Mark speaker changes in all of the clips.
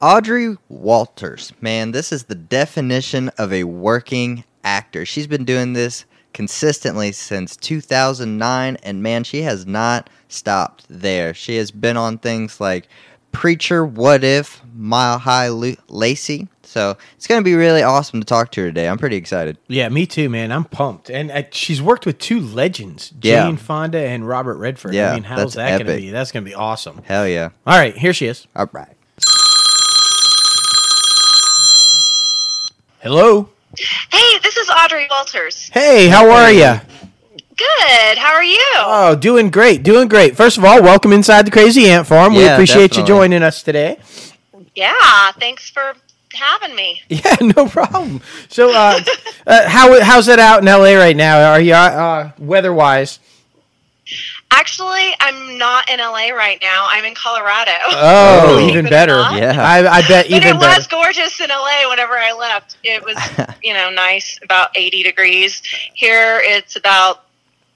Speaker 1: Audrey Walters, man, this is the definition of a working actor. She's been doing this consistently since 2009, and man, she has not stopped there. She has been on things like Preacher, What If, Mile High Lu- Lacey. So it's going to be really awesome to talk to her today. I'm pretty excited.
Speaker 2: Yeah, me too, man. I'm pumped. And uh, she's worked with two legends,
Speaker 1: Yeah.
Speaker 2: Jane Fonda and Robert Redford.
Speaker 1: Yeah,
Speaker 2: I mean, how's that going to be? That's going to be awesome.
Speaker 1: Hell yeah.
Speaker 2: All right, here she is.
Speaker 1: All right.
Speaker 2: Hello.
Speaker 3: Hey, this is Audrey Walters.
Speaker 2: Hey, how are you?
Speaker 3: Good. How are you?
Speaker 2: Oh, doing great, doing great. First of all, welcome inside the Crazy Ant Farm. we appreciate
Speaker 1: definitely.
Speaker 2: you joining us today.
Speaker 3: yeah. Thanks for having me.
Speaker 2: Yeah, no problem. So, uh, uh, how how's it out in LA right now? Are you uh, weather wise?
Speaker 3: Actually, I'm not in LA right now. I'm in Colorado.
Speaker 2: Oh,
Speaker 1: Oh.
Speaker 2: even
Speaker 3: Believe it or
Speaker 2: better.
Speaker 3: not.
Speaker 1: Yeah.
Speaker 2: I, I bet
Speaker 3: But
Speaker 2: even
Speaker 3: it
Speaker 2: better.
Speaker 3: was gorgeous in LA whenever I left. It was, you know, nice, about 80 degrees. Here it's about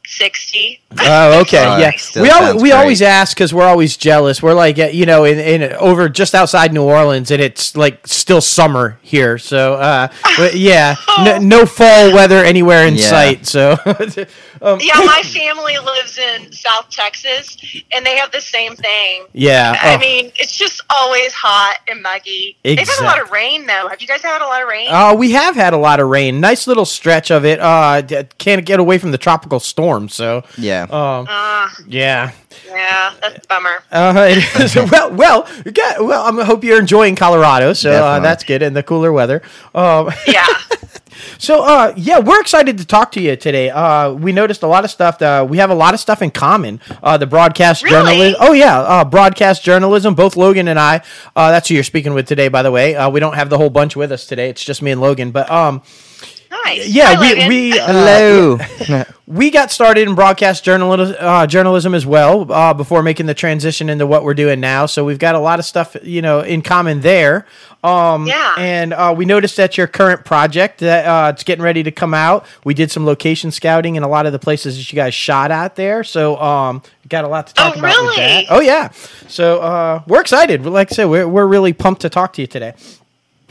Speaker 3: 60.
Speaker 2: Oh, okay, yeah. We al- we
Speaker 1: great.
Speaker 2: always ask because we're always jealous. We're like, uh, you know, in, in over just outside New Orleans, and it's like still summer here. So, uh, but yeah, no, no fall weather anywhere in
Speaker 1: Yeah.
Speaker 2: sight. So, um,
Speaker 3: Yeah, my family lives in South Texas, and they have the same thing.
Speaker 2: yeah.
Speaker 3: I
Speaker 2: oh.
Speaker 3: mean, it's just always hot and muggy. They've had a lot of rain, though. Have you guys had a lot of rain?
Speaker 2: Uh, we have had a lot of rain. Nice little stretch of it. Uh, d- can't get away from the tropical storm. So,
Speaker 1: Yeah.
Speaker 2: um,
Speaker 3: uh,
Speaker 2: yeah.
Speaker 3: yeah, that's a bummer.
Speaker 2: Uh, it is. well, well, you got, well. I hope you're enjoying Colorado, so uh, that's good, and the cooler weather. Um,
Speaker 3: Yeah.
Speaker 2: so, uh, yeah, we're excited to talk to you today. Uh, we noticed a lot of stuff. Uh, we have a lot of stuff in common. Uh, the broadcast
Speaker 3: Really?
Speaker 2: journalism. Oh yeah, uh, broadcast journalism. Both Logan and I. Uh, that's who you're speaking with today, by the way. Uh, we don't have the whole bunch with us today. It's just me and Logan. But um,
Speaker 3: Nice.
Speaker 2: yeah,
Speaker 3: Hi,
Speaker 2: we we uh,
Speaker 1: Hello.
Speaker 2: we got started in broadcast journalism, uh, journalism as well uh, before making the transition into what we're doing now. So we've got a lot of stuff, you know, in common there. Um,
Speaker 3: Yeah.
Speaker 2: And uh, we noticed that your current project that uh, it's getting ready to come out. We did some location scouting in a lot of the places that you guys shot at there. So um, we got a lot to talk
Speaker 3: Oh,
Speaker 2: about with that.
Speaker 3: really?
Speaker 2: Oh yeah. So uh, we're excited. Like I said, we're we're really pumped to talk to you today.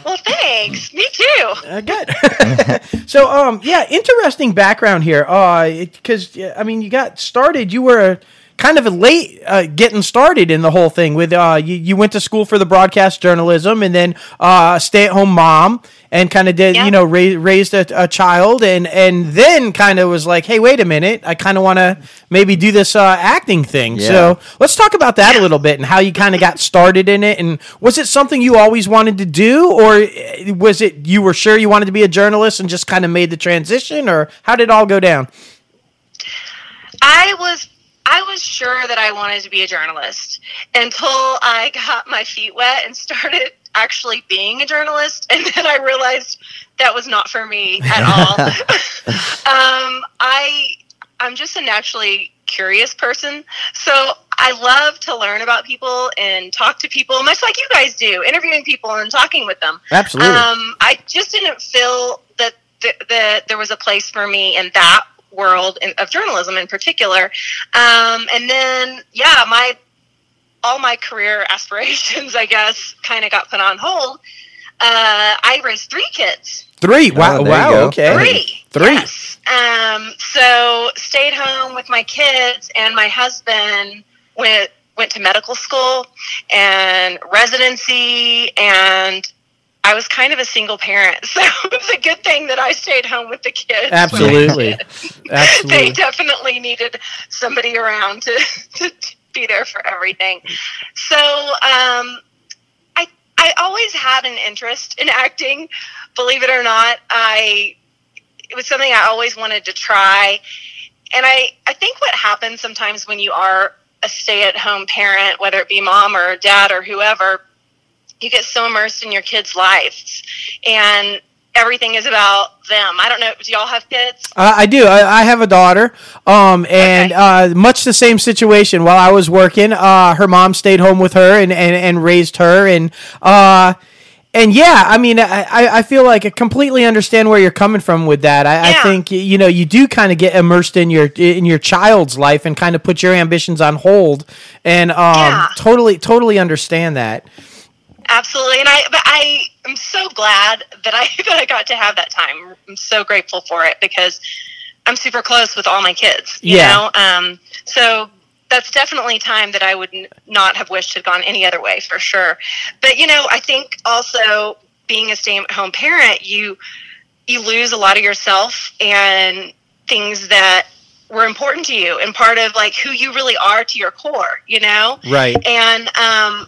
Speaker 3: Well, thanks. Me too.
Speaker 2: Uh, good. so, um, yeah, interesting background here. Uh, because I mean, you got started. You were kind of late uh, getting started in the whole thing. With uh, you, you went to school for the broadcast journalism, and then uh, stay at home mom, and kind of did
Speaker 3: Yeah.
Speaker 2: you know ra- raised a, a child, and and then kind of was like, hey, wait a minute, I kind of want to maybe do this uh, acting thing.
Speaker 1: Yeah.
Speaker 2: So let's talk about that a little bit and how you kind of got started in it. And was it something you always wanted to do, or uh, was it you were sure you wanted to be a journalist and just kind of made the transition, or how did it all go down?
Speaker 3: I was I was sure that I wanted to be a journalist until I got my feet wet and started actually being a journalist, and then I realized that was not for me at all. um, I I'm just a naturally curious person, so I love to learn about people and talk to people, much like you guys do, interviewing people and talking with them.
Speaker 2: Absolutely.
Speaker 3: Um, I just didn't feel that th- that there was a place for me in that world in, of journalism in particular. Um, and then, yeah, my all my career aspirations, I guess, kind of got put on hold. Uh, I raised three kids.
Speaker 2: Three. Wow.
Speaker 1: there you
Speaker 2: wow. Okay.
Speaker 3: Three.
Speaker 2: Three.
Speaker 3: Yes. Um, so stayed home with my kids, and my husband went went to medical school and residency, and I was kind of a single parent, so it was a good thing that I stayed home with the kids.
Speaker 2: Absolutely. Absolutely.
Speaker 3: they definitely needed somebody around to, to be there for everything. So um, I I always had an interest in acting. Believe it or not, I it was something I always wanted to try. And I, I think what happens sometimes when you are a stay at home parent, whether it be mom or dad or whoever, you get so immersed in your kids' lives and everything is about them. I don't know. Do y'all have kids?
Speaker 2: Uh, I do. I, I have a daughter, um, and
Speaker 3: Okay.
Speaker 2: uh, much the same situation. While I was working, uh, her mom stayed home with her and, and, and raised her, and uh, and yeah, I mean, I, I feel like I completely understand where you're coming from with that. I, I think you know you do kind of get immersed in your in your child's life and kind of put your ambitions on hold, and um,
Speaker 3: Yeah.
Speaker 2: totally totally understand that.
Speaker 3: Absolutely. And I, but I am so glad that I that I got to have that time. I'm so grateful for it because I'm super close with all my kids. You
Speaker 2: Yeah.
Speaker 3: know, um, so that's definitely time that I would n- not have wished had gone any other way for sure. But you know, I think also being a stay-at-home parent, you you lose a lot of yourself and things that were important to you and part of like who you really are to your core. You know
Speaker 2: Right.
Speaker 3: and um,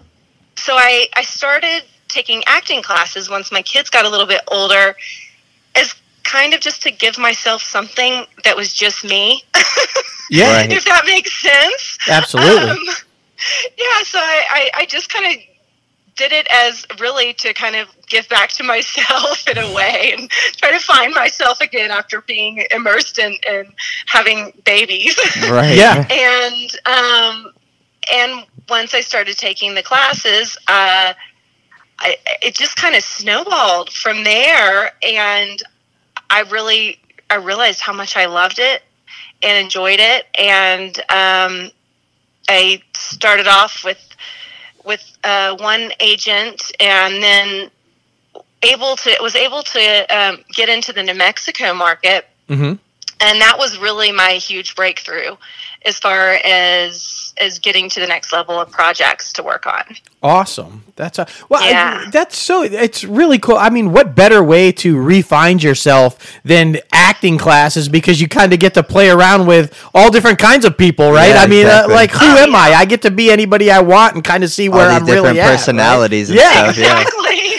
Speaker 3: so I, I started taking acting classes once my kids got a little bit older as kind of just to give myself something that was just me
Speaker 2: Yeah.
Speaker 1: Right.
Speaker 3: if that makes sense
Speaker 2: Absolutely.
Speaker 3: Um, yeah so I, I, I just kind of did it as really to kind of give back to myself in a way and try to find myself again after being immersed in, in having babies
Speaker 1: Right.
Speaker 2: Yeah.
Speaker 3: and um, and once I started taking the classes, uh, I, it just kind of snowballed from there, and I really I realized how much I loved it and enjoyed it, and um, I started off with with uh, one agent, and then able to was able to um, get into the New Mexico market
Speaker 2: hmm
Speaker 3: and that was really my huge breakthrough as far as as getting to the next level of projects to work on
Speaker 2: Awesome. That's a, well. I- that's so. It's really cool. I mean, what better way to re-find yourself than acting classes? Because you kind of get to play around with all different kinds of people, right?
Speaker 1: Yeah,
Speaker 2: I mean,
Speaker 1: exactly.
Speaker 2: uh, like who
Speaker 3: Oh,
Speaker 2: am. I? I get to be anybody I want and kind of see
Speaker 1: All
Speaker 2: where
Speaker 1: these
Speaker 2: I'm
Speaker 1: different
Speaker 2: really at. right?
Speaker 1: personalities and
Speaker 2: Yeah.
Speaker 1: stuff. Yeah.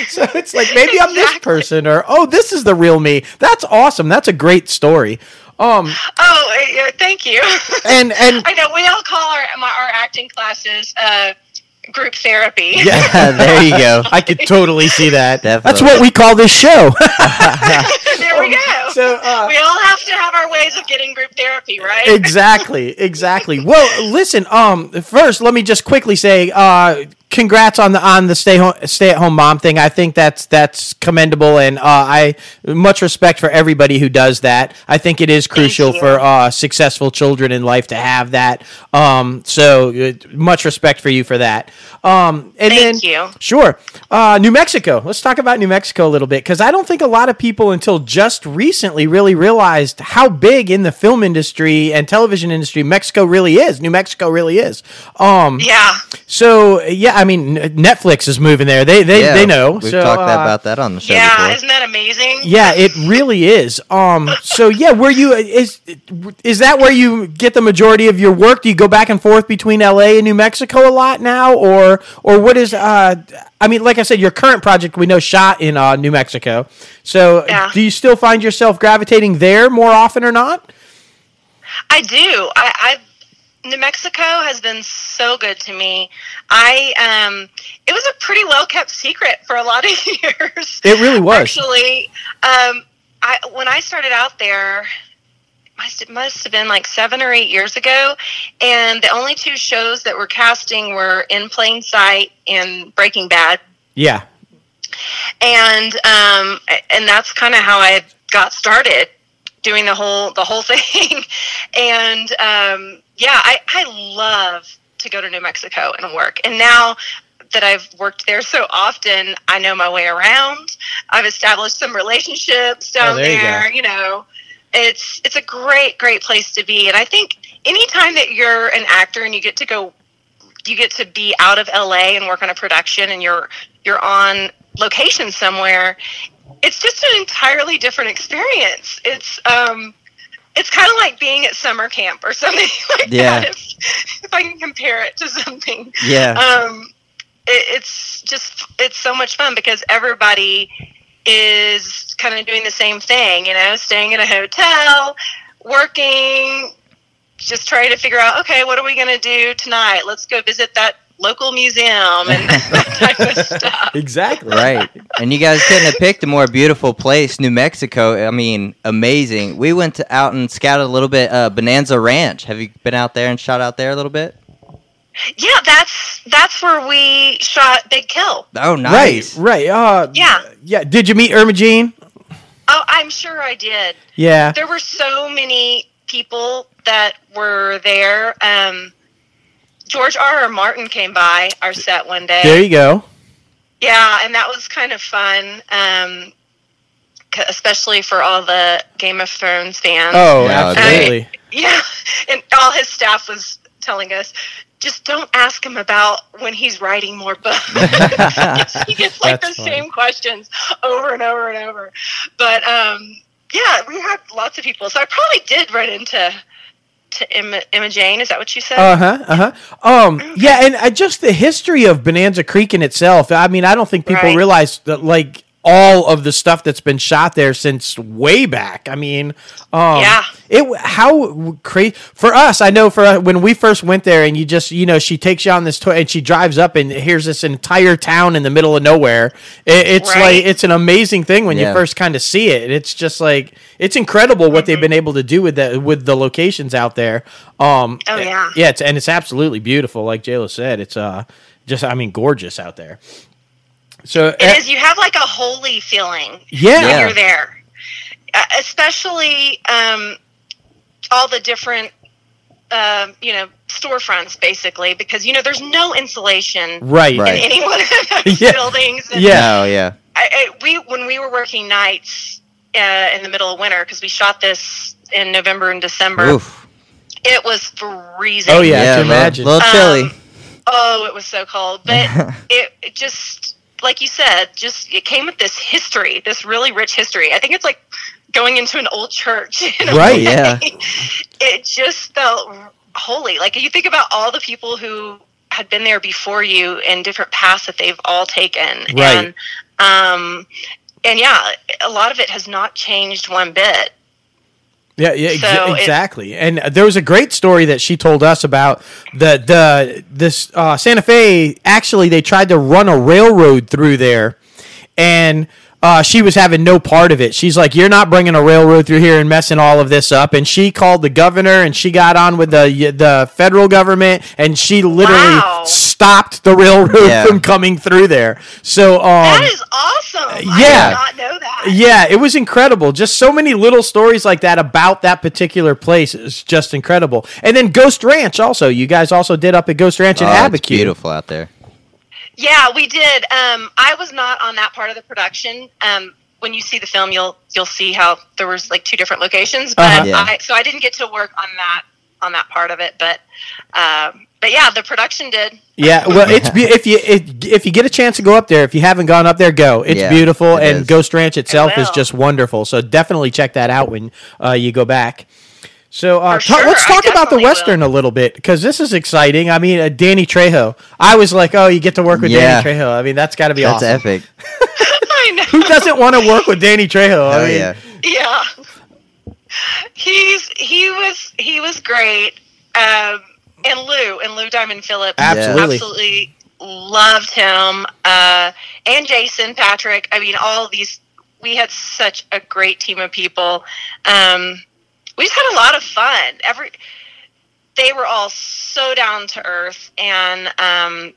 Speaker 3: Exactly
Speaker 2: So it's like maybe I'm this person, or oh, this is the real me. That's awesome. That's a great story. Um,
Speaker 3: oh uh, thank you
Speaker 2: and and
Speaker 3: i know we all call our our acting classes uh, group therapy
Speaker 2: yeah,
Speaker 1: there you go.
Speaker 2: I could totally see that. That's what we call this show.
Speaker 3: there we go
Speaker 2: so. Uh,
Speaker 3: we all have to have our ways of getting group therapy right
Speaker 2: exactly exactly well listen um first let me just quickly say uh congrats on the on the stay home stay at home mom thing i think that's that's commendable and uh i much respect for everybody who does that i think it is crucial for uh successful children in life to have that um so much respect for you for that um and then
Speaker 3: you.
Speaker 2: Sure. Uh, New Mexico. Let's talk about New Mexico a little bit because I don't think a lot of people until just recently really realized how big in the film industry and television industry Mexico really is. New Mexico really is. Um,
Speaker 3: yeah
Speaker 2: so yeah, I mean Netflix is moving there. They they,
Speaker 1: Yeah,
Speaker 2: they know.
Speaker 1: We've
Speaker 2: so,
Speaker 1: talked
Speaker 2: uh,
Speaker 1: about that on the show
Speaker 3: yeah
Speaker 1: before.
Speaker 3: isn't that amazing
Speaker 2: yeah, it really is. Um, so yeah, where you is is that where you get the majority of your work? Do you go back and forth between LA and New Mexico a lot now, or or what is? Uh, I mean, like I said, your current project we know shot in uh, New Mexico. So
Speaker 3: Yeah.
Speaker 2: do you still find yourself gravitating there more often or not?
Speaker 3: I do. I, I New Mexico has been so good to me. I um, it was a pretty well kept secret for a lot of years.
Speaker 2: It really was.
Speaker 3: Actually, um, I when I started out there, must it must have been like seven or eight years ago, and the only two shows that were casting were In Plain Sight and Breaking Bad
Speaker 2: Yeah.
Speaker 3: and um, and that's kind of how I got started doing the whole the whole thing. and um, yeah, I I love to go to New Mexico and work. And now that I've worked there so often, I know my way around. I've established some relationships down
Speaker 2: Oh, there you
Speaker 3: You know, it's it's a great great place to be. And I think anytime that you're an actor and you get to go you get to be out of LA and work on a production and you're you're on location somewhere it's just an entirely different experience it's um it's kind of like being at summer camp or something like
Speaker 1: Yeah.
Speaker 3: that if, if i can compare it to something
Speaker 1: Yeah.
Speaker 3: um it, it's just it's so much fun because everybody is kind of doing the same thing you know staying at a hotel working just trying to figure out okay what are we going to do tonight let's go visit that local museum and that type of stuff
Speaker 2: Exactly.
Speaker 1: right. And you guys couldn't have picked a more beautiful place, New Mexico. I mean, amazing. We went to, out and scouted a little bit. Uh, Bonanza Ranch. Have you been out there and shot out there a little bit?
Speaker 3: yeah that's that's where we shot big kill
Speaker 1: Oh, nice.
Speaker 2: Right. Right. Uh,
Speaker 3: Yeah.
Speaker 2: Yeah. Did you meet Irma Jean?
Speaker 3: oh i'm sure i did
Speaker 2: Yeah.
Speaker 3: there were so many people that were there um george r r martin came by our set one day
Speaker 2: There you go.
Speaker 3: Yeah, and that was kind of fun, um, especially for all the Game of Thrones fans.
Speaker 2: Oh,
Speaker 1: Yeah,
Speaker 2: absolutely.
Speaker 3: Yeah, and all his staff was telling us, just don't ask him about when he's writing more books. he gets like
Speaker 2: That's
Speaker 3: the
Speaker 2: funny.
Speaker 3: same questions over and over and over. But um, yeah, we had lots of people, so I probably did run into to Emma, Emma Jane. Is that what you said?
Speaker 2: Uh huh. Uh huh. Um. Yeah, and uh, just the history of Bonanza Creek in itself. I mean, I don't think people
Speaker 3: Right.
Speaker 2: realize that like all of the stuff that's been shot there since way back. I mean, um,
Speaker 3: Yeah.
Speaker 2: It how crazy for us. I know for uh, when we first went there, and you just you know she takes you on this tour, and she drives up, and here's this entire town in the middle of nowhere. It, it's
Speaker 3: Right.
Speaker 2: like it's an amazing thing when you first kind of see it. It's just like it's incredible what they've been able to do with the with the locations out there. Um,
Speaker 3: Oh, yeah.
Speaker 2: yeah, it's, and it's absolutely beautiful. Like Jayla said, it's uh just I mean gorgeous out there. So
Speaker 3: It
Speaker 2: uh,
Speaker 3: is. You have like a holy feeling
Speaker 2: yeah,
Speaker 3: when you're there, uh, especially um, all the different, um, you know, storefronts basically, because you know there's no insulation
Speaker 2: right,
Speaker 1: Right.
Speaker 3: in any one of those
Speaker 2: Yeah.
Speaker 3: buildings. And
Speaker 2: Yeah.
Speaker 1: Oh yeah.
Speaker 3: I, I, we when we were working nights uh, in the middle of winter because we shot this in November and December.
Speaker 1: Oof.
Speaker 3: It was freezing.
Speaker 2: Oh, yeah. I
Speaker 1: yeah.
Speaker 2: can
Speaker 1: a little-
Speaker 2: imagine.
Speaker 1: little chilly.
Speaker 3: Um, Oh, it was so cold. But it, it just, like you said, just it came with this history, this really rich history. I think it's like going into an old church. In a
Speaker 2: Right,
Speaker 3: way.
Speaker 1: yeah.
Speaker 3: It just felt holy. Like you think about all the people who had been there before you and different paths that they've all taken.
Speaker 2: Right.
Speaker 3: And, um, and yeah, a lot of it has not changed one bit.
Speaker 2: Yeah, yeah, ex-
Speaker 3: So it-
Speaker 2: exactly. and uh, there was a great story that she told us about the the this uh, Santa Fe. Actually, they tried to run a railroad through there, and uh, she was having no part of it. She's like, "You're not bringing a railroad through here and messing all of this up." And she called the governor, and she got on with the the federal government, and she literally
Speaker 3: Wow.
Speaker 2: stopped the railroad
Speaker 1: Yeah.
Speaker 2: from coming through there. So, um,
Speaker 3: That is awesome. I
Speaker 2: yeah.
Speaker 3: did not know that.
Speaker 2: yeah, it was incredible. Just so many little stories like that about that particular place is just incredible. And then Ghost Ranch also. You guys also did up at Ghost Ranch in
Speaker 1: Oh, it's
Speaker 2: Abiquiu.
Speaker 1: beautiful out there.
Speaker 3: Yeah, we did. Um, I was not on that part of the production. Um, when you see the film, you'll you'll see how there was like two different locations. But
Speaker 2: Uh-huh.
Speaker 1: Yeah.
Speaker 3: I, so I didn't get to work on that on that part of it. But um, but yeah, the production did.
Speaker 2: Yeah, well, it's be- if you if, if you get a chance to go up there, if you haven't gone up there, go. It's
Speaker 1: Yeah,
Speaker 2: beautiful,
Speaker 1: it
Speaker 2: and
Speaker 1: is.
Speaker 2: Ghost Ranch itself is just wonderful. So definitely check that out when uh, you go back. So uh,
Speaker 3: For
Speaker 2: ta-
Speaker 3: sure,
Speaker 2: let's talk about the
Speaker 3: definitely
Speaker 2: western a little bit because this is exciting. I mean, uh, Danny Trejo. I was like, oh, you get to work with
Speaker 1: Yeah.
Speaker 2: Danny Trejo. I mean, that's got to be
Speaker 1: That's
Speaker 2: awesome.
Speaker 1: epic.
Speaker 3: I know.
Speaker 2: Who doesn't want to work with Danny Trejo? I
Speaker 1: Oh
Speaker 2: mean,
Speaker 1: yeah.
Speaker 3: Yeah, he's he was he was great. Um, and Lou and Lou Diamond Phillips
Speaker 2: Absolutely.
Speaker 3: absolutely loved him. Uh, and Jason Patric. I mean, all these. We had such a great team of people. Um, we just had a lot of fun. Every they were all so down to earth, and um,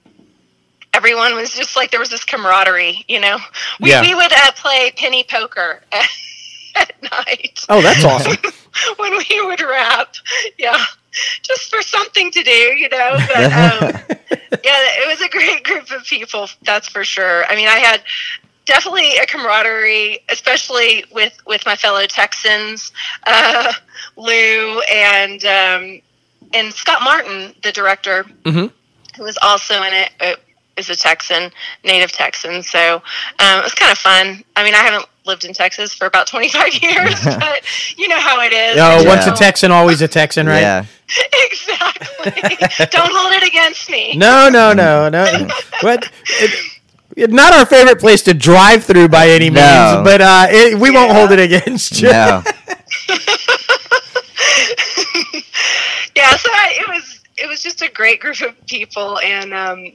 Speaker 3: everyone was just like there was this camaraderie. You know, we
Speaker 2: Yeah.
Speaker 3: we would uh, play penny poker at, at night
Speaker 2: Oh, that's awesome.
Speaker 3: when we would rap. Yeah, just for something to do, you know. But um, yeah, it was a great group of people. That's for sure. I mean, I had definitely a camaraderie, especially with with my fellow Texans, uh, Lou and um, and Scott Martin, the director,
Speaker 2: Mhm.
Speaker 3: who was also in it. Uh, is a Texan, native Texan, so um, it was kind of fun. I mean, I haven't lived in Texas for about 25 years, but you know how it is.
Speaker 2: Oh,
Speaker 3: You
Speaker 2: once a. Texan, always a Texan, right?
Speaker 1: Yeah.
Speaker 3: exactly. Don't hold it against me.
Speaker 2: No, no, no, no. but it, it- not our favorite place to drive through by any means,
Speaker 1: No.
Speaker 2: but uh, it, we won't hold it against you.
Speaker 1: No.
Speaker 3: yeah, so I, it was it was just a great group of people, and um,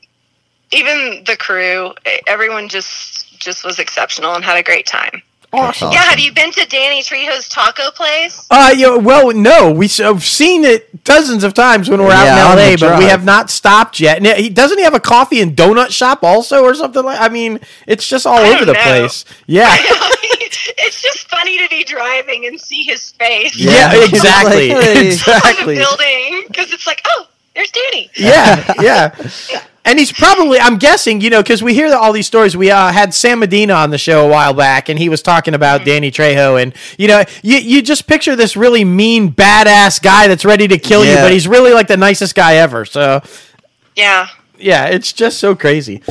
Speaker 3: even the crew, everyone just just was exceptional and had a great time.
Speaker 2: Awesome.
Speaker 3: Yeah, have you been to Danny Trejo's taco place?
Speaker 2: Uh, yeah, well, no, we, have seen it dozens of times when we're out
Speaker 1: Yeah,
Speaker 2: in LA, but we have not stopped yet. And he doesn't he have a coffee and donut shop also, or something like? I mean, it's just all
Speaker 3: I
Speaker 2: over the
Speaker 3: know.
Speaker 2: place. Yeah,
Speaker 3: it's just funny to be driving and see his face
Speaker 2: yeah,
Speaker 1: Yeah.
Speaker 2: exactly,
Speaker 1: Like,
Speaker 3: on the
Speaker 2: exactly.
Speaker 3: building because it's like, oh, there's Danny.
Speaker 2: Yeah, yeah. And he's probably I'm guessing you know because we hear all these stories. We uh, had Sam Medina on the show a while back, and he was talking about Danny Trejo, and you know you you just picture this really mean badass guy that's ready to kill you, but he's really like the nicest guy ever. So
Speaker 3: Yeah.
Speaker 2: yeah, it's just so crazy.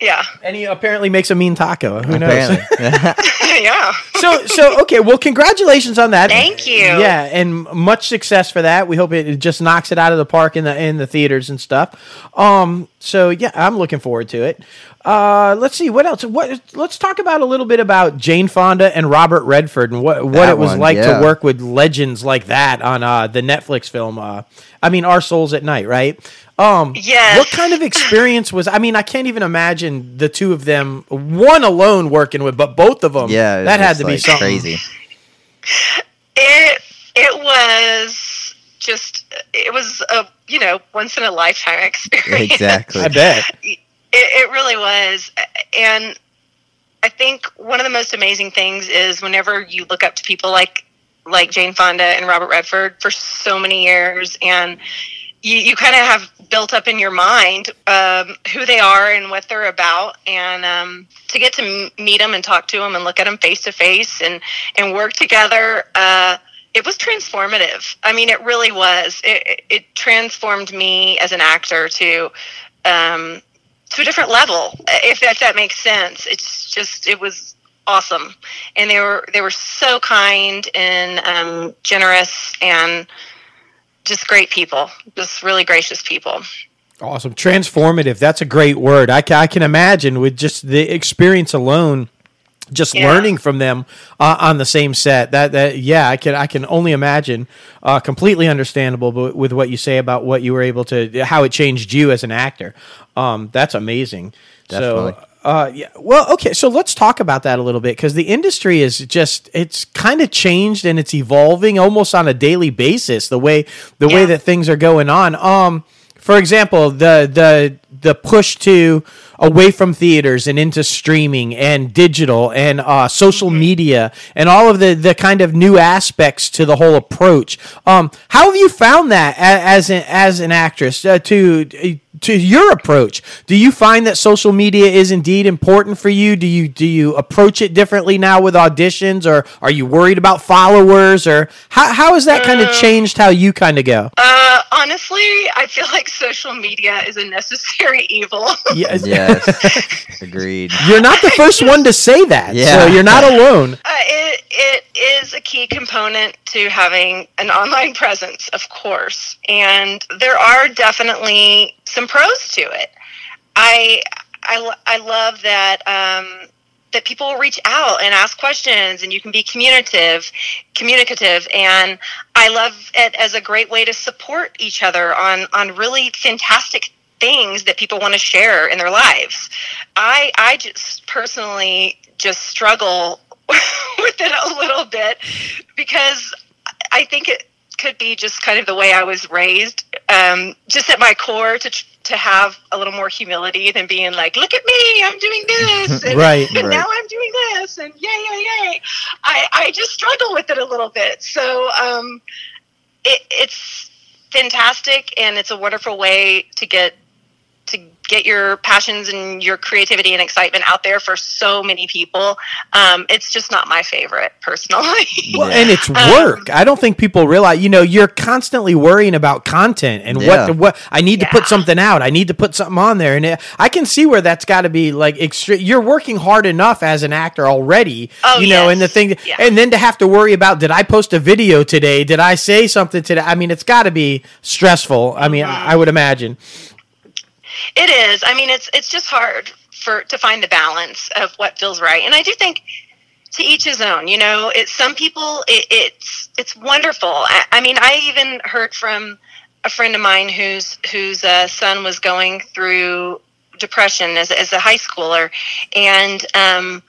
Speaker 3: Yeah.
Speaker 2: And he apparently makes a mean taco. Who knows?
Speaker 3: Yeah.
Speaker 2: so so okay well congratulations on that
Speaker 3: Thank you.
Speaker 2: yeah and much success for that we hope it, it just knocks it out of the park in the in the theaters and stuff um so yeah i'm looking forward to it uh let's see what else what let's talk about a little bit about jane fonda and robert redford and what what
Speaker 1: That
Speaker 2: it was
Speaker 1: one,
Speaker 2: like
Speaker 1: yeah.
Speaker 2: to work with legends like that on uh the netflix film uh i mean our souls at night right um
Speaker 3: Yes.
Speaker 2: what kind of experience was i mean i can't even imagine the two of them one alone working with but both of them
Speaker 1: yeah,
Speaker 2: that had
Speaker 1: was,
Speaker 2: to be
Speaker 1: like,
Speaker 2: something
Speaker 1: crazy.
Speaker 3: It it was just it was a you know once in a lifetime experience.
Speaker 1: Exactly.
Speaker 2: I bet.
Speaker 3: It, it really was, and I think one of the most amazing things is whenever you look up to people like like Jane Fonda and Robert Redford for so many years, and you, you kind of have built up in your mind um, who they are and what they're about, and um, to get to m- meet them and talk to them and look at them face to face and and work together. Uh, it was transformative. I mean, it really was. It, it- transformed me as an actor to um, to a different level, if that, if that makes sense. It's just it was awesome, and they were they were so kind and um, generous and just great people, just really gracious people.
Speaker 2: Awesome. Transformative. That's a great word. I I can imagine with just the experience alone, just
Speaker 3: Yeah.
Speaker 2: learning from them uh, on the same set. That that yeah, I can I can only imagine. Uh, completely understandable, but with what you say about what you were able to, how it changed you as an actor. Um, that's amazing.
Speaker 1: Definitely.
Speaker 2: So. Uh, yeah. Well, okay. So let's talk about that a little bit because the industry is just—it's kind of changed and it's evolving almost on a daily basis. The way the way that things are going on. Um, for example, the the the push to away from theaters and into streaming and digital and uh, social media and all of the the kind of new aspects to the whole approach. Um, how have you found that as an, as an actress uh, to to your approach? Do you find that social media is indeed important for you? Do you do you approach it differently now with auditions, or are you worried about followers, or how how has that kind of changed how you kind of go?
Speaker 3: Uh, honestly, I feel like social media is a necessary evil.
Speaker 2: Yes.
Speaker 1: Yes. Agreed.
Speaker 2: You're not the first one to say that,
Speaker 1: Yeah.
Speaker 2: so you're not alone.
Speaker 3: Uh, it it is a key component to having an online presence, of course, and there are definitely some pros to it. I I, I love that um, that people will reach out and ask questions, and you can be communicative, communicative, and I love it as a great way to support each other on on really fantastic things that people want to share in their lives. I I just personally just struggle with it a little bit because I think it could be just kind of the way I was raised, um, just at my core to to have a little more humility than being like, look at me, I'm doing this, and,
Speaker 2: Right,
Speaker 3: and
Speaker 1: right.
Speaker 3: now I'm doing this, and yay, yay, yay. I I just struggle with it a little bit, so um, it, it's fantastic, and it's a wonderful way to get get your passions and your creativity and excitement out there for so many people. Um, it's just not my favorite personally.
Speaker 2: Well, and it's work. I don't think people realize. You know, you're constantly worrying about content and
Speaker 1: Yeah.
Speaker 2: what what I need to put something out. I need to put something on there, and it, I can see where that's got to be like extre- You're working hard enough as an actor already.
Speaker 3: Oh,
Speaker 2: you know, and the thing,
Speaker 3: Yeah.
Speaker 2: and then to have to worry about did I post a video today? Did I say something today? I mean, it's got to be stressful. I mean,
Speaker 3: Mm-hmm.
Speaker 2: I, I would imagine.
Speaker 3: It is. I mean, it's it's just hard for to find the balance of what feels right, and I do think to each his own. You know, it's some people. It, it's it's wonderful. I, I mean, I even heard from a friend of mine whose whose uh, son was going through depression as as a high schooler, and um,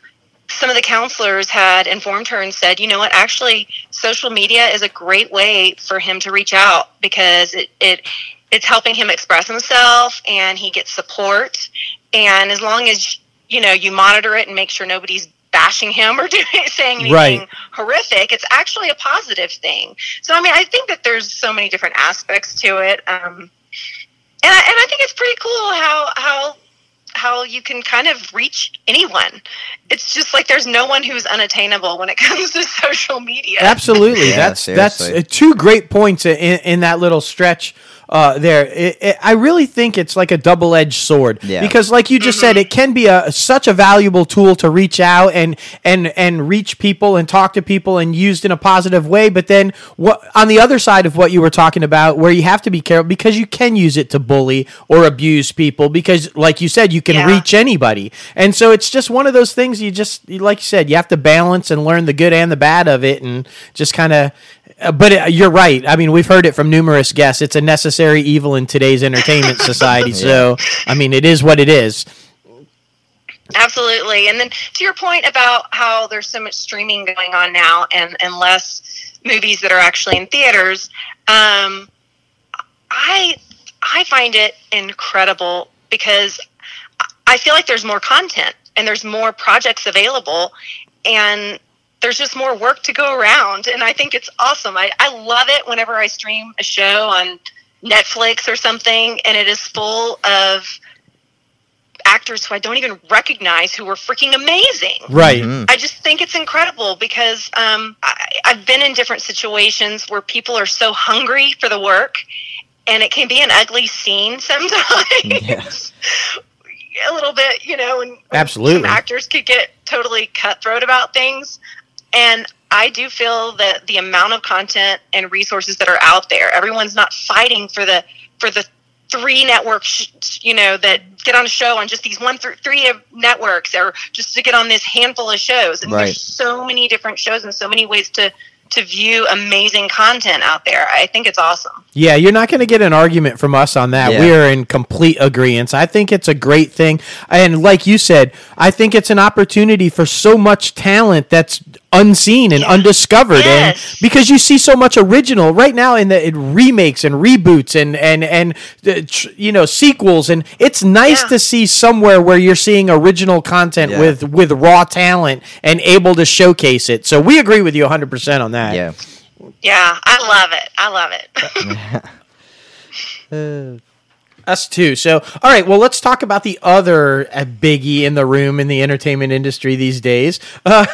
Speaker 3: some of the counselors had informed her and said, you know what, actually, social media is a great way for him to reach out because it, it it's helping him express himself and he gets support. And as long as you know you monitor it and make sure nobody's bashing him or doing saying anything
Speaker 2: Right.
Speaker 3: horrific, it's actually a positive thing. So I mean, I think that there's so many different aspects to it. Um, and I, and I think it's pretty cool how how how you can kind of reach anyone. It's just like there's no one who's unattainable when it comes to social media.
Speaker 2: Absolutely,
Speaker 1: Yeah,
Speaker 2: that's that's
Speaker 1: seriously.
Speaker 2: uh, two great points in, in that little stretch. Uh, there, it, it, I really think it's like a double-edged sword
Speaker 1: Yeah.
Speaker 2: because, like you just said, it can be a such a valuable tool to reach out and and and reach people and talk to people and used in a positive way. But then, what on the other side of what you were talking about, where you have to be careful because you can use it to bully or abuse people because, like you said, you can
Speaker 3: Yeah.
Speaker 2: reach anybody, and so it's just one of those things. You just, like you said, you have to balance and learn the good and the bad of it, and just kind of. Uh, but uh, you're right. I mean, we've heard it from numerous guests. It's a necessary evil in today's entertainment society. So, I mean, it is what it is.
Speaker 3: Absolutely. And then to your point about how there's so much streaming going on now and, and less movies that are actually in theaters, um, I I find it incredible because I feel like there's more content and there's more projects available and there's just more work to go around and I think it's awesome. I, I love it whenever I stream a show on Netflix or something and it is full of actors who I don't even recognize who were freaking amazing.
Speaker 2: Right.
Speaker 1: Mhm.
Speaker 3: I just think it's incredible because um, I, I've been in different situations where people are so hungry for the work, and it can be an ugly scene sometimes.
Speaker 1: Yeah.
Speaker 3: a little bit, you know, and
Speaker 2: Absolutely.
Speaker 3: some actors could get totally cutthroat about things, and I do feel that the amount of content and resources that are out there, everyone's not fighting for the for the three networks, you know, that get on a show on just these one th- three of networks, or just to get on this handful of shows. And
Speaker 1: Right.
Speaker 3: there's so many different shows and so many ways to to view amazing content out there. I think it's awesome.
Speaker 2: Yeah, you're not going to get an argument from us on that.
Speaker 1: Yeah.
Speaker 2: We are in complete agreement. I think it's a great thing. And like you said, I think it's an opportunity for so much talent that's unseen and
Speaker 3: Yeah.
Speaker 2: undiscovered and because you see so much original right now in the in remakes and reboots and and and uh, tr- you know sequels and it's nice
Speaker 3: Yeah.
Speaker 2: to see somewhere where you're seeing original content
Speaker 1: Yeah.
Speaker 2: with with raw talent and able to showcase it so we agree with you 100% on that
Speaker 1: Yeah.
Speaker 3: Yeah, I love it. I love it.
Speaker 2: Us too. So, all right. Well, let's talk about the other uh, biggie in the room in the entertainment industry these days. Uh,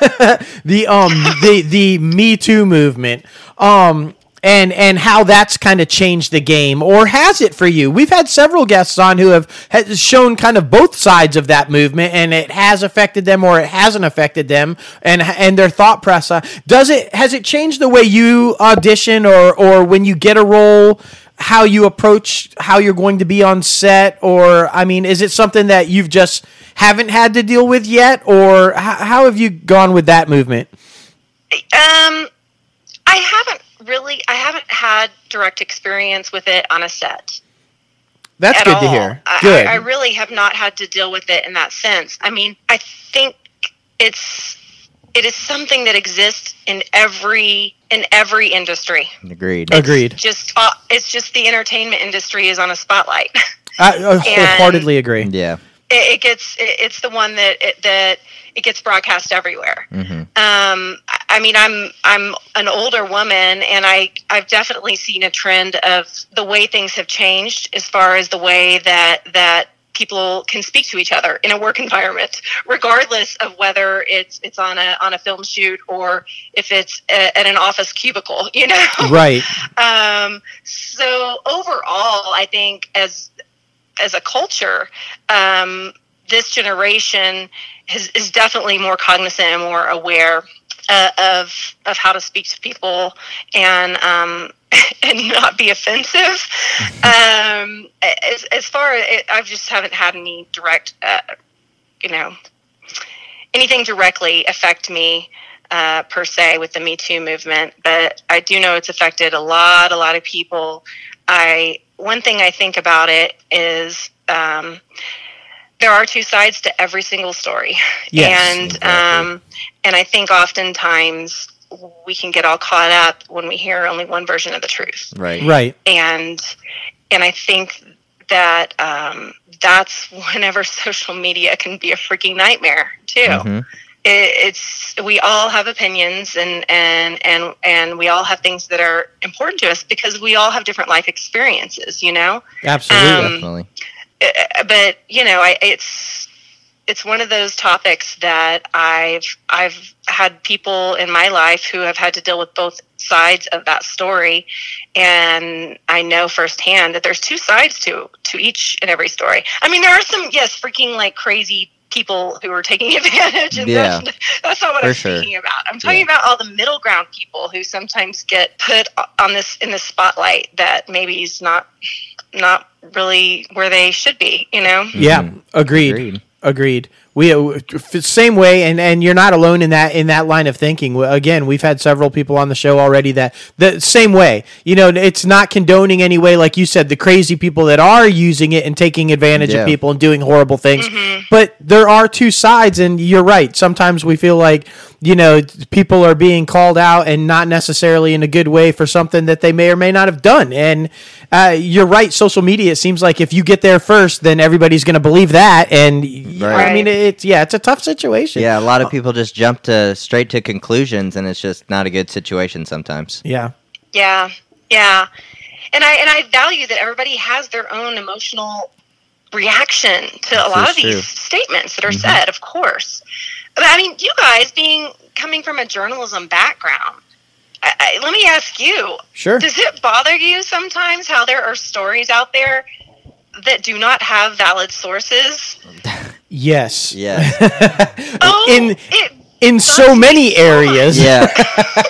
Speaker 2: the um the the Me Too movement. Um. And, and how that's kind of changed the game, or has it for you? We've had several guests on who have has shown kind of both sides of that movement, and it has affected them or it hasn't affected them, and and their thought process. Does it has it changed the way you audition or or when you get a role? How you approach how you're going to be on set or i mean is it something that you've just haven't had to deal with yet or how, how have you gone with that movement
Speaker 3: Um, I haven't really. I haven't had direct experience with it on a set.
Speaker 2: that's good
Speaker 3: all.
Speaker 2: to hear good
Speaker 3: I, I really have not had to deal with it in that sense. I mean, I think it's it is something that exists in every in every industry.
Speaker 1: Agreed.
Speaker 2: agreed
Speaker 3: Just uh, it's just the entertainment industry is on a spotlight.
Speaker 2: i, I wholeheartedly agree
Speaker 1: Yeah.
Speaker 3: it, it gets it, it's the one that it, that it gets broadcast everywhere.
Speaker 1: hmm
Speaker 3: Um, I- I mean, I'm I'm an older woman, and I I've definitely seen a trend of the way things have changed as far as the way that that people can speak to each other in a work environment, regardless of whether it's it's on a on a film shoot or if it's a, at an office cubicle. You know,
Speaker 2: right
Speaker 3: um, so overall, I think as as a culture, um, this generation is, is definitely more cognizant and more aware uh, of of how to speak to people and um, and not be offensive. um, as as far as it, I just haven't had any direct, uh, you know, anything directly affect me uh, per se with the Me Too movement, but I do know it's affected a lot, a lot of people. I one thing I think about it is um, there are two sides to every single story,
Speaker 2: Yes,
Speaker 3: and
Speaker 1: exactly.
Speaker 3: um, and I think oftentimes we can get all caught up when we hear only one version of the truth
Speaker 1: Right.
Speaker 2: right
Speaker 3: and and I think that um, that's whenever social media can be a freaking nightmare too.
Speaker 1: Mhm.
Speaker 3: it, it's we all have opinions and and and and we all have things that are important to us because we all have different life experiences. You know.
Speaker 2: Absolutely.
Speaker 3: Um,
Speaker 1: Definitely.
Speaker 3: Uh, but you know, I it's it's one of those topics that I've I've had people in my life who have had to deal with both sides of that story, and I know firsthand that there's two sides to to each and every story. I mean, there are some yes, freaking like crazy people who are taking advantage, and
Speaker 1: Yeah.
Speaker 3: that's, that's not what I'm
Speaker 1: sure.
Speaker 3: speaking about. I'm talking
Speaker 1: Yeah.
Speaker 3: about all the middle ground people who sometimes get put on this in the spotlight that maybe is not not really where they should be. You know.
Speaker 2: Yeah,
Speaker 1: Mhm.
Speaker 2: agreed.
Speaker 1: Agreed.
Speaker 2: Agreed. We uh, f- same way, and and you're not alone in that in that line of thinking. Again, we've had several people on the show already that the same way. You know, it's not condoning any way, like you said, the crazy people that are using it and taking advantage
Speaker 1: Yeah.
Speaker 2: of people and doing horrible things.
Speaker 3: Mm-hmm.
Speaker 2: But there are two sides, and you're right. Sometimes we feel like you know people are being called out and not necessarily in a good way for something that they may or may not have done. And uh, you're right. Social media. It seems like if you get there first, then everybody's going to believe that. And I
Speaker 1: Right.
Speaker 2: mean, it's yeah, it's a tough situation.
Speaker 1: Yeah, a lot of people just jump to straight to conclusions, and it's just not a good situation sometimes.
Speaker 2: Yeah.
Speaker 3: Yeah, yeah, and I and I value that everybody has their own emotional reaction to a lot
Speaker 1: is
Speaker 3: of these
Speaker 1: true.
Speaker 3: statements that are
Speaker 1: Mhm.
Speaker 3: said. Of course, but I mean, you guys being coming from a journalism background, I, I, let me ask you:
Speaker 2: Sure.
Speaker 3: Does it bother you sometimes how there are stories out there that do not have valid sources?
Speaker 2: Yes.
Speaker 1: Yeah.
Speaker 3: Oh,
Speaker 2: in
Speaker 3: it
Speaker 2: in so many
Speaker 3: so much.
Speaker 2: areas.
Speaker 1: Yeah.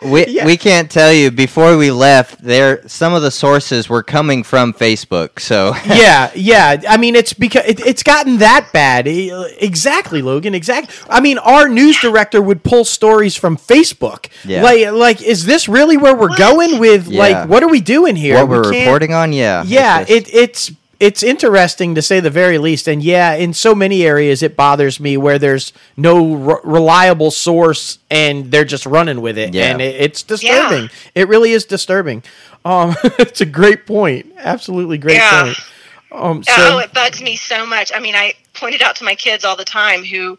Speaker 1: We,
Speaker 2: Yeah.
Speaker 1: we can't tell you before we left there some of the sources were coming from Facebook so
Speaker 2: yeah, yeah. I mean, it's because it, it's gotten that bad. Exactly, Logan. Exactly. I mean, our news director would pull stories from Facebook.
Speaker 1: Yeah.
Speaker 2: Like, like, is this really where we're
Speaker 3: What?
Speaker 2: going with?
Speaker 1: Yeah.
Speaker 2: Like, what are we doing here?
Speaker 1: what
Speaker 2: We
Speaker 1: we're
Speaker 2: can't-
Speaker 1: reporting on yeah
Speaker 2: Yeah,
Speaker 1: it's just-
Speaker 2: it it's it's interesting to say the very least, and yeah, in so many areas it bothers me where there's no re- reliable source and they're just running with it,
Speaker 1: Yeah.
Speaker 2: and it, it's disturbing. It really is disturbing. Um, it's a great point. Absolutely great
Speaker 3: Yeah.
Speaker 2: point. Um,
Speaker 3: oh,
Speaker 2: so
Speaker 3: it bugs me so much. I mean, I pointed out to my kids all the time who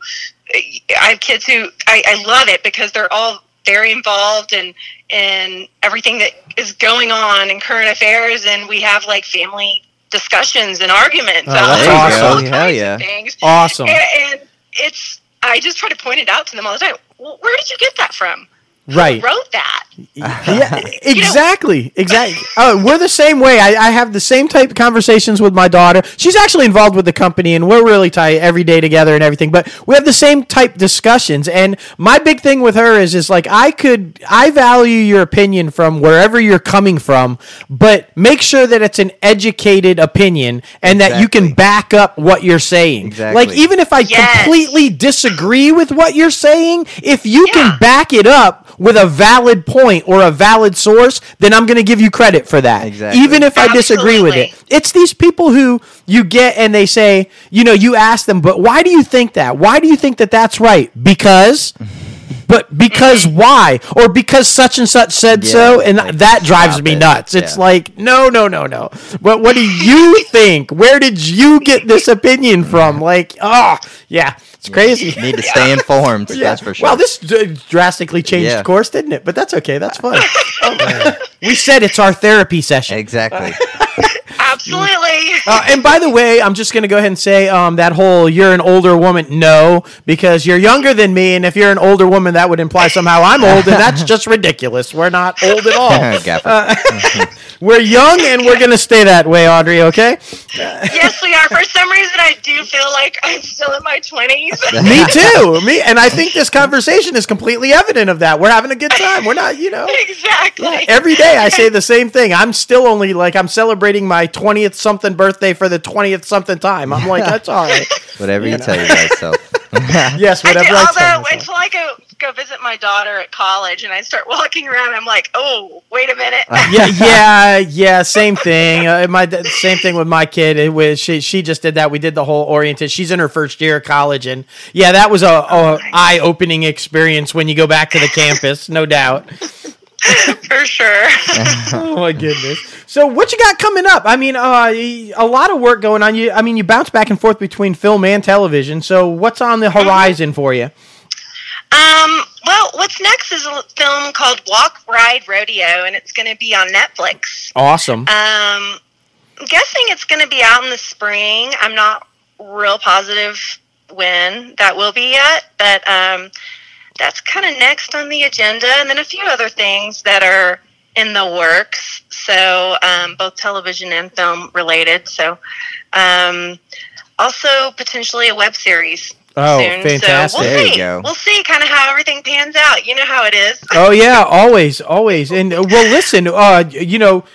Speaker 3: I have kids who I, I love it because they're all very involved in in everything that is going on in current affairs, and we have like family discussions and arguments.
Speaker 2: Oh, that's
Speaker 3: about
Speaker 2: awesome.
Speaker 3: all
Speaker 1: Hell
Speaker 3: kinds of
Speaker 1: yeah.
Speaker 3: things.
Speaker 2: awesome.
Speaker 3: And, and it's I just try to point it out to them all the time. Well, where did you get that from?
Speaker 2: Right.
Speaker 3: Who wrote that?
Speaker 2: yeah, exactly, exactly. Oh, we're the same way. I, I have the same type of conversations with my daughter. She's actually involved with the company, and we're really tight every day together and everything. But we have the same type discussions. And my big thing with her is, is like I could, I value your opinion from wherever you're coming from, but make sure that it's an educated opinion and that you can back up what you're saying.
Speaker 1: Exactly.
Speaker 2: Like even if I
Speaker 3: Yes.
Speaker 2: completely disagree with what you're saying, if you
Speaker 3: Yeah.
Speaker 2: can back it up with a valid point or a valid source, then I'm going to give you credit for that.
Speaker 1: Exactly.
Speaker 2: Even if I disagree with it. It's these people who you get and they say, you know, you ask them, but why do you think that? Why do you think that that's right? Because. But because mm-hmm. why? Or because such and such said
Speaker 1: Yeah,
Speaker 2: so, and
Speaker 1: like,
Speaker 2: that drives me
Speaker 1: it.
Speaker 2: nuts. It's
Speaker 1: Yeah.
Speaker 2: like, no, no, no, no. But what do you think? Where did you get this opinion from? Like, oh, yeah, it's crazy.
Speaker 1: You need to stay informed that's for sure
Speaker 2: Well, this d- drastically changed
Speaker 1: Yeah.
Speaker 2: course, didn't it? But that's okay. That's fun. Oh, we said it's our therapy session.
Speaker 1: exactly
Speaker 3: Absolutely.
Speaker 2: Uh, and by the way, I'm just going to go ahead and say um, that whole "you're an older woman." No, because you're younger than me, and if you're an older woman, that would imply somehow I'm old, and that's just ridiculous. We're not old at all.
Speaker 1: Gaffer.
Speaker 2: We're young, and we're going to stay that way, Audrey. Okay?
Speaker 3: yes, we are. For some reason, I do feel like I'm still in my 20s.
Speaker 2: me too. Me, and I think this conversation is completely evident of that. We're having a good time. We're not, you know.
Speaker 3: exactly.
Speaker 2: Every day I say the same thing. I'm still only like I'm celebrating my 20th something birthday for the 20th something time. I'm like that's all right.
Speaker 1: whatever you tell your guys self
Speaker 2: Yes,
Speaker 3: I
Speaker 2: whatever
Speaker 3: do,
Speaker 2: I, tell
Speaker 3: although
Speaker 2: myself.
Speaker 3: until I go go visit my daughter at college and I start walking around, I'm like, oh, wait a minute.
Speaker 2: yeah, yeah, yeah. Same thing. Uh, my same thing with my kid. It was she. She just did that. We did the whole orientation. She's in her first year of college, and yeah, that was a, a eye opening experience when you go back to the campus, no doubt.
Speaker 3: For sure.
Speaker 2: oh my goodness. So what you got coming up? I mean, uh, a lot of work going on. You, I mean, you bounce back and forth between film and television. So what's on the horizon for you?
Speaker 3: Um, well, what's next is a film called Walk Ride Rodeo, and it's going to be on Netflix.
Speaker 2: Awesome.
Speaker 3: Um, I'm guessing it's going to be out in the spring. I'm not real positive when that will be yet, but um, that's kind of next on the agenda, and then a few other things that are in the works. So um, both television and film related. So um, also potentially a web series.
Speaker 2: Oh,
Speaker 3: soon.
Speaker 2: fantastic.
Speaker 3: So we'll
Speaker 1: There you
Speaker 3: see.
Speaker 1: go.
Speaker 3: We'll see kind of how everything pans out. You know how it is.
Speaker 2: oh yeah, always, always. And uh, well, listen, uh, you know, w-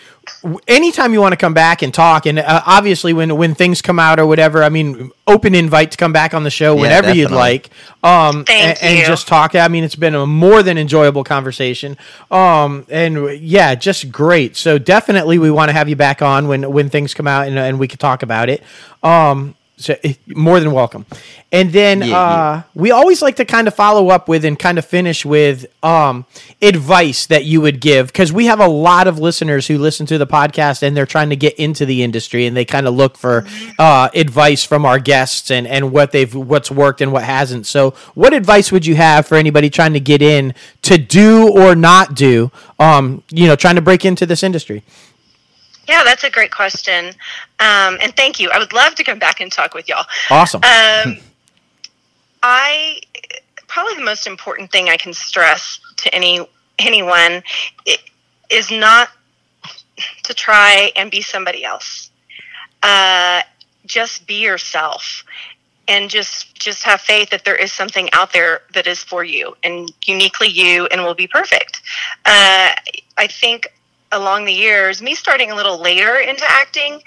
Speaker 2: anytime you want to come back and talk, and uh, obviously when when things come out or whatever, I mean, open invite to come back on the show
Speaker 1: Yeah,
Speaker 2: whenever you'd like. Um,
Speaker 3: Thank
Speaker 2: and,
Speaker 3: you.
Speaker 2: just talk. I mean, it's been a more than enjoyable conversation. Um, and yeah, just great. So definitely, we want to have you back on when when things come out and, and we can talk about it. Um, so eh, more than welcome. And then
Speaker 1: Yeah,
Speaker 2: uh, we always like to kind of follow up with and kind of finish with um, advice that you would give because we have a lot of listeners who listen to the podcast and they're trying to get into the industry and they kind of look for uh, advice from our guests and, and what they've what's worked and what hasn't. So, what advice would you have for anybody trying to get in to do or not do? Um, you know, trying to break into this industry.
Speaker 3: Yeah, that's a great question. Um, and thank you. I would love to come back and talk with y'all.
Speaker 2: Awesome.
Speaker 3: Um, I probably the most important thing I can stress to any anyone is not to try and be somebody else. Uh, just be yourself, and just just have faith that there is something out there that is for you and uniquely you and will be perfect. Uh, I think along the years, me starting a little later into acting,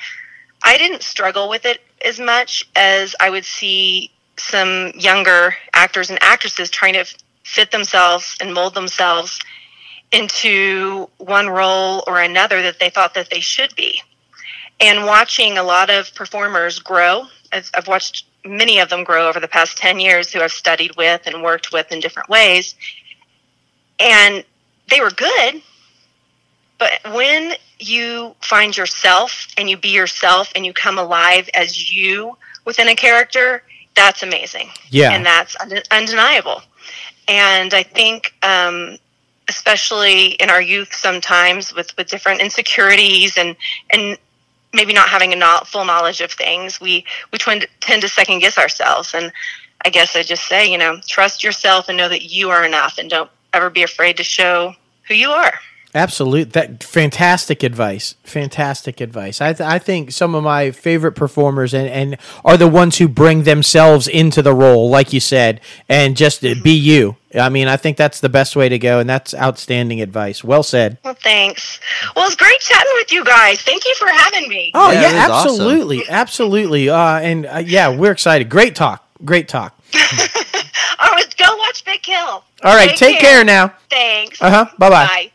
Speaker 3: I didn't struggle with it as much as I would see some younger actors and actresses trying to fit themselves and mold themselves into one role or another that they thought that they should be. And watching a lot of performers grow, I've, I've watched many of them grow over the past 10 years who I've studied with and worked with in different ways. And they were good, but when you find yourself and you be yourself and you come alive as you within a character, that's amazing.
Speaker 2: Yeah.
Speaker 3: And that's undeniable. And I think, um, especially in our youth, sometimes with, with different insecurities and, and maybe not having a not full knowledge of things, we, we tend, tend to second guess ourselves. And I guess I just say, you know, trust yourself and know that you are enough and don't ever be afraid to show who you are.
Speaker 2: Absolute. That fantastic advice. Fantastic advice. I, th- I think some of my favorite performers and, and are the ones who bring themselves into the role, like you said, and just uh, be you. I mean, I think that's the best way to go, and that's outstanding advice. Well said.
Speaker 3: Well, thanks. Well, it's great chatting with you guys. Thank you for having me.
Speaker 2: Oh
Speaker 1: Yeah,
Speaker 2: yeah,
Speaker 1: it was awesome.
Speaker 2: absolutely, absolutely. Uh, and uh, yeah, we're excited. Great talk. Great talk.
Speaker 3: All right, go watch Big Kill.
Speaker 2: All right, take care now.
Speaker 3: Thanks.
Speaker 2: Uh huh. Bye bye.
Speaker 3: Bye.